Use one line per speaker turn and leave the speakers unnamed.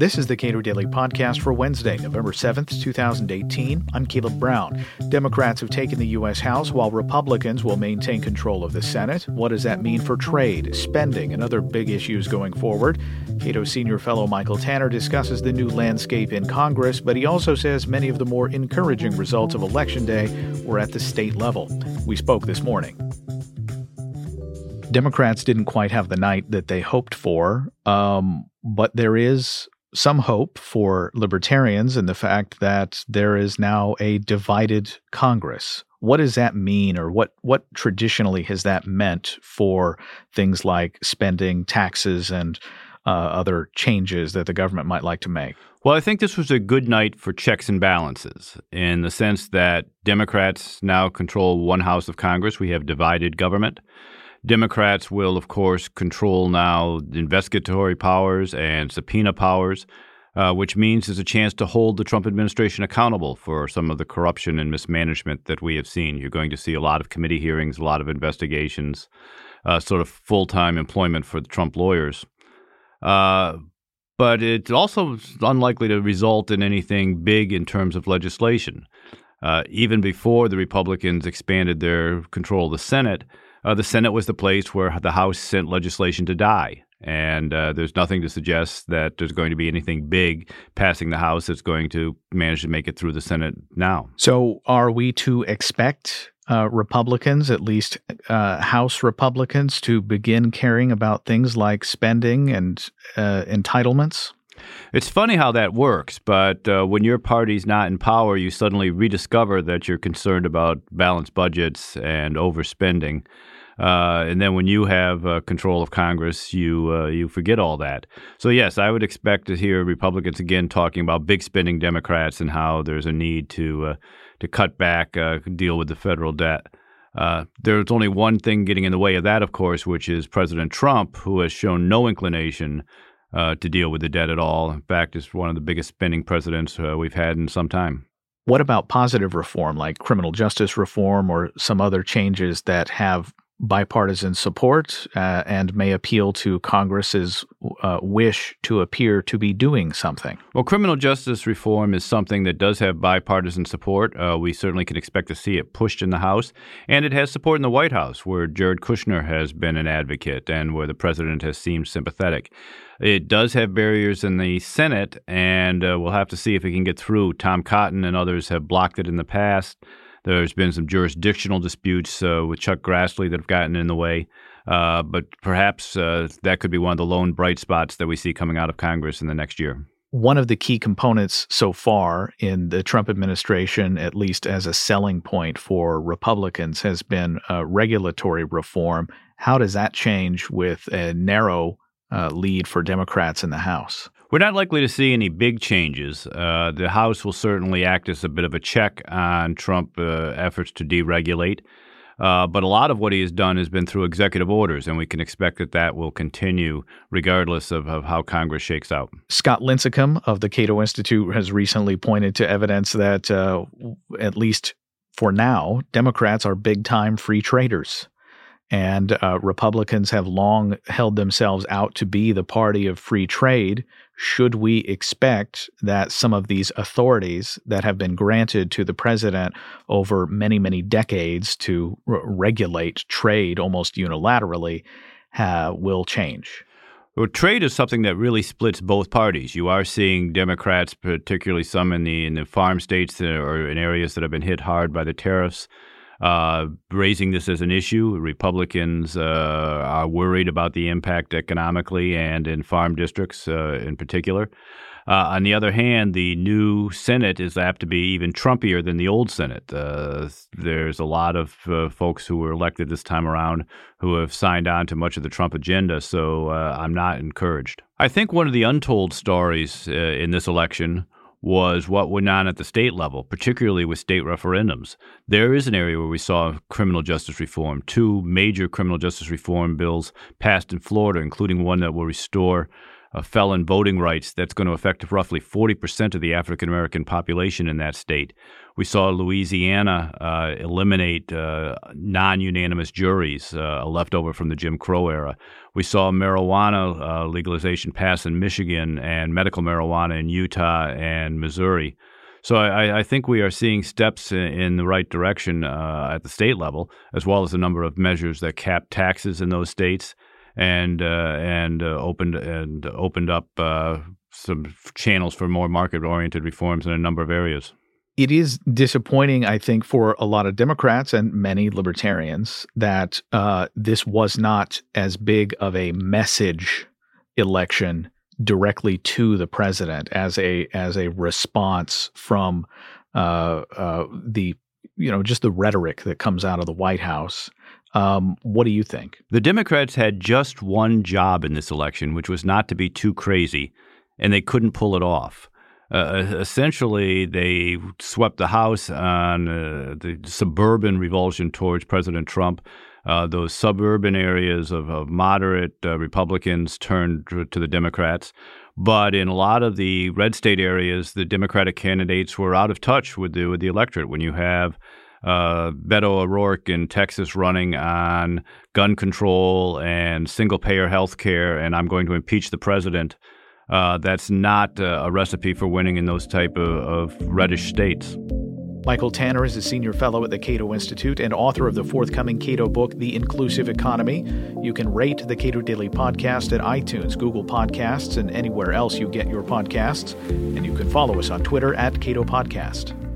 This is the Cato Daily Podcast for Wednesday, November 7th, 2018. I'm Caleb Brown. Democrats have taken the U.S. House while Republicans will maintain control of the Senate. What does that mean for trade, spending, and other big issues going forward? Cato senior fellow Michael Tanner discusses the new landscape in Congress, but he also says many of the more encouraging results of Election Day were at the state level. We spoke this morning. Democrats didn't quite have the night that they hoped for, um, but there is some hope for libertarians in the fact that there is now a divided Congress. What does that mean, or what, what traditionally has that meant for things like spending, taxes, and uh, other changes that the government might like to make?
Well, I think this was a good night for checks and balances in the sense that Democrats now control one house of Congress. We have divided government. Democrats will, of course, control now investigatory powers and subpoena powers, uh, which means there's a chance to hold the Trump administration accountable for some of the corruption and mismanagement that we have seen. You're going to see a lot of committee hearings, a lot of investigations, uh, sort of full time employment for the Trump lawyers. Uh, but it's also unlikely to result in anything big in terms of legislation. Uh, even before the Republicans expanded their control of the Senate, uh, the Senate was the place where the House sent legislation to die. And uh, there's nothing to suggest that there's going to be anything big passing the House that's going to manage to make it through the Senate now.
So, are we to expect uh, Republicans, at least uh, House Republicans, to begin caring about things like spending and uh, entitlements?
It's funny how that works, but uh, when your party's not in power, you suddenly rediscover that you're concerned about balanced budgets and overspending. Uh, and then when you have uh, control of Congress, you uh, you forget all that. So yes, I would expect to hear Republicans again talking about big spending Democrats and how there's a need to uh, to cut back, uh, deal with the federal debt. Uh, there's only one thing getting in the way of that, of course, which is President Trump, who has shown no inclination to deal with the debt at all. In fact, is one of the biggest spending presidents we've had in some time.
What about positive reform, like criminal justice reform or some other changes that have bipartisan support uh, and may appeal to Congress's uh, wish to appear to be doing something.
Well, criminal justice reform is something that does have bipartisan support. Uh, we certainly can expect to see it pushed in the House, and it has support in the White House, where Jared Kushner has been an advocate and where the president has seemed sympathetic. It does have barriers in the Senate, and uh, we'll have to see if it can get through. Tom Cotton and others have blocked it in the past. There's been some jurisdictional disputes uh, with Chuck Grassley that have gotten in the way. Uh, but perhaps uh, that could be one of the lone bright spots that we see coming out of Congress in the next year.
One of the key components so far in the Trump administration, at least as a selling point for Republicans, has been uh, regulatory reform. How does that change with a narrow uh, lead for Democrats in the House?
We're not likely to see any big changes. Uh, the House will certainly act as a bit of a check on Trump uh, efforts to deregulate. Uh, but a lot of what he has done has been through executive orders, and we can expect that that will continue regardless of, of how Congress shakes out.
Scott Lincicome of the Cato Institute has recently pointed to evidence that, uh, at least for now, Democrats are big time free traders. And uh, Republicans have long held themselves out to be the party of free trade. Should we expect that some of these authorities that have been granted to the president over many, many decades to r- regulate trade almost unilaterally uh, will change?
Well, trade is something that really splits both parties. You are seeing Democrats, particularly some in the in the farm states or in areas that have been hit hard by the tariffs, uh, raising this as an issue. Republicans uh, are worried about the impact economically and in farm districts uh, in particular. Uh, on the other hand, the new Senate is apt to be even Trumpier than the old Senate. Uh, there's a lot of uh, folks who were elected this time around who have signed on to much of the Trump agenda, so I'm not encouraged. I think one of the untold stories in this election was what went on at the state level, particularly with state referendums. There is an area where we saw criminal justice reform. Two major criminal justice reform bills passed in Florida, including one that will restore uh, felon voting rights that's going to affect roughly 40% of the African American population in that state. We saw Louisiana uh, eliminate uh, non unanimous juries, uh, leftover from the Jim Crow era. We saw marijuana uh, legalization pass in Michigan and medical marijuana in Utah and Missouri. So I, I, think we are seeing steps in, in the right direction uh, at the state level, as well as a number of measures that cap taxes in those states and uh, and uh, opened and opened up uh, some channels for more market oriented reforms in a number of areas.
It is disappointing, I think, for a lot of Democrats and many libertarians that uh, this was not as big of a message election directly to the president as a as a response from uh, uh, the you know just the rhetoric that comes out of the White House. Um, what do you think?
The Democrats had just one job in this election, which was not to be too crazy, and they couldn't pull it off. Uh, essentially, they swept the House on uh, the suburban revulsion towards President Trump. Uh, those suburban areas of, of moderate uh, Republicans turned to the Democrats. But in a lot of the red state areas, the Democratic candidates were out of touch with the with the electorate. When you have uh, Beto O'Rourke in Texas running on gun control and single payer health care, and I'm going to impeach the president. Uh, that's not uh, a recipe for winning in those type of, of reddish states.
Michael Tanner is a senior fellow at the Cato Institute and author of the forthcoming Cato book, The Inclusive Economy. You can rate the Cato Daily Podcast at iTunes, Google Podcasts, and anywhere else you get your podcasts. And you can follow us on Twitter at Cato Podcast.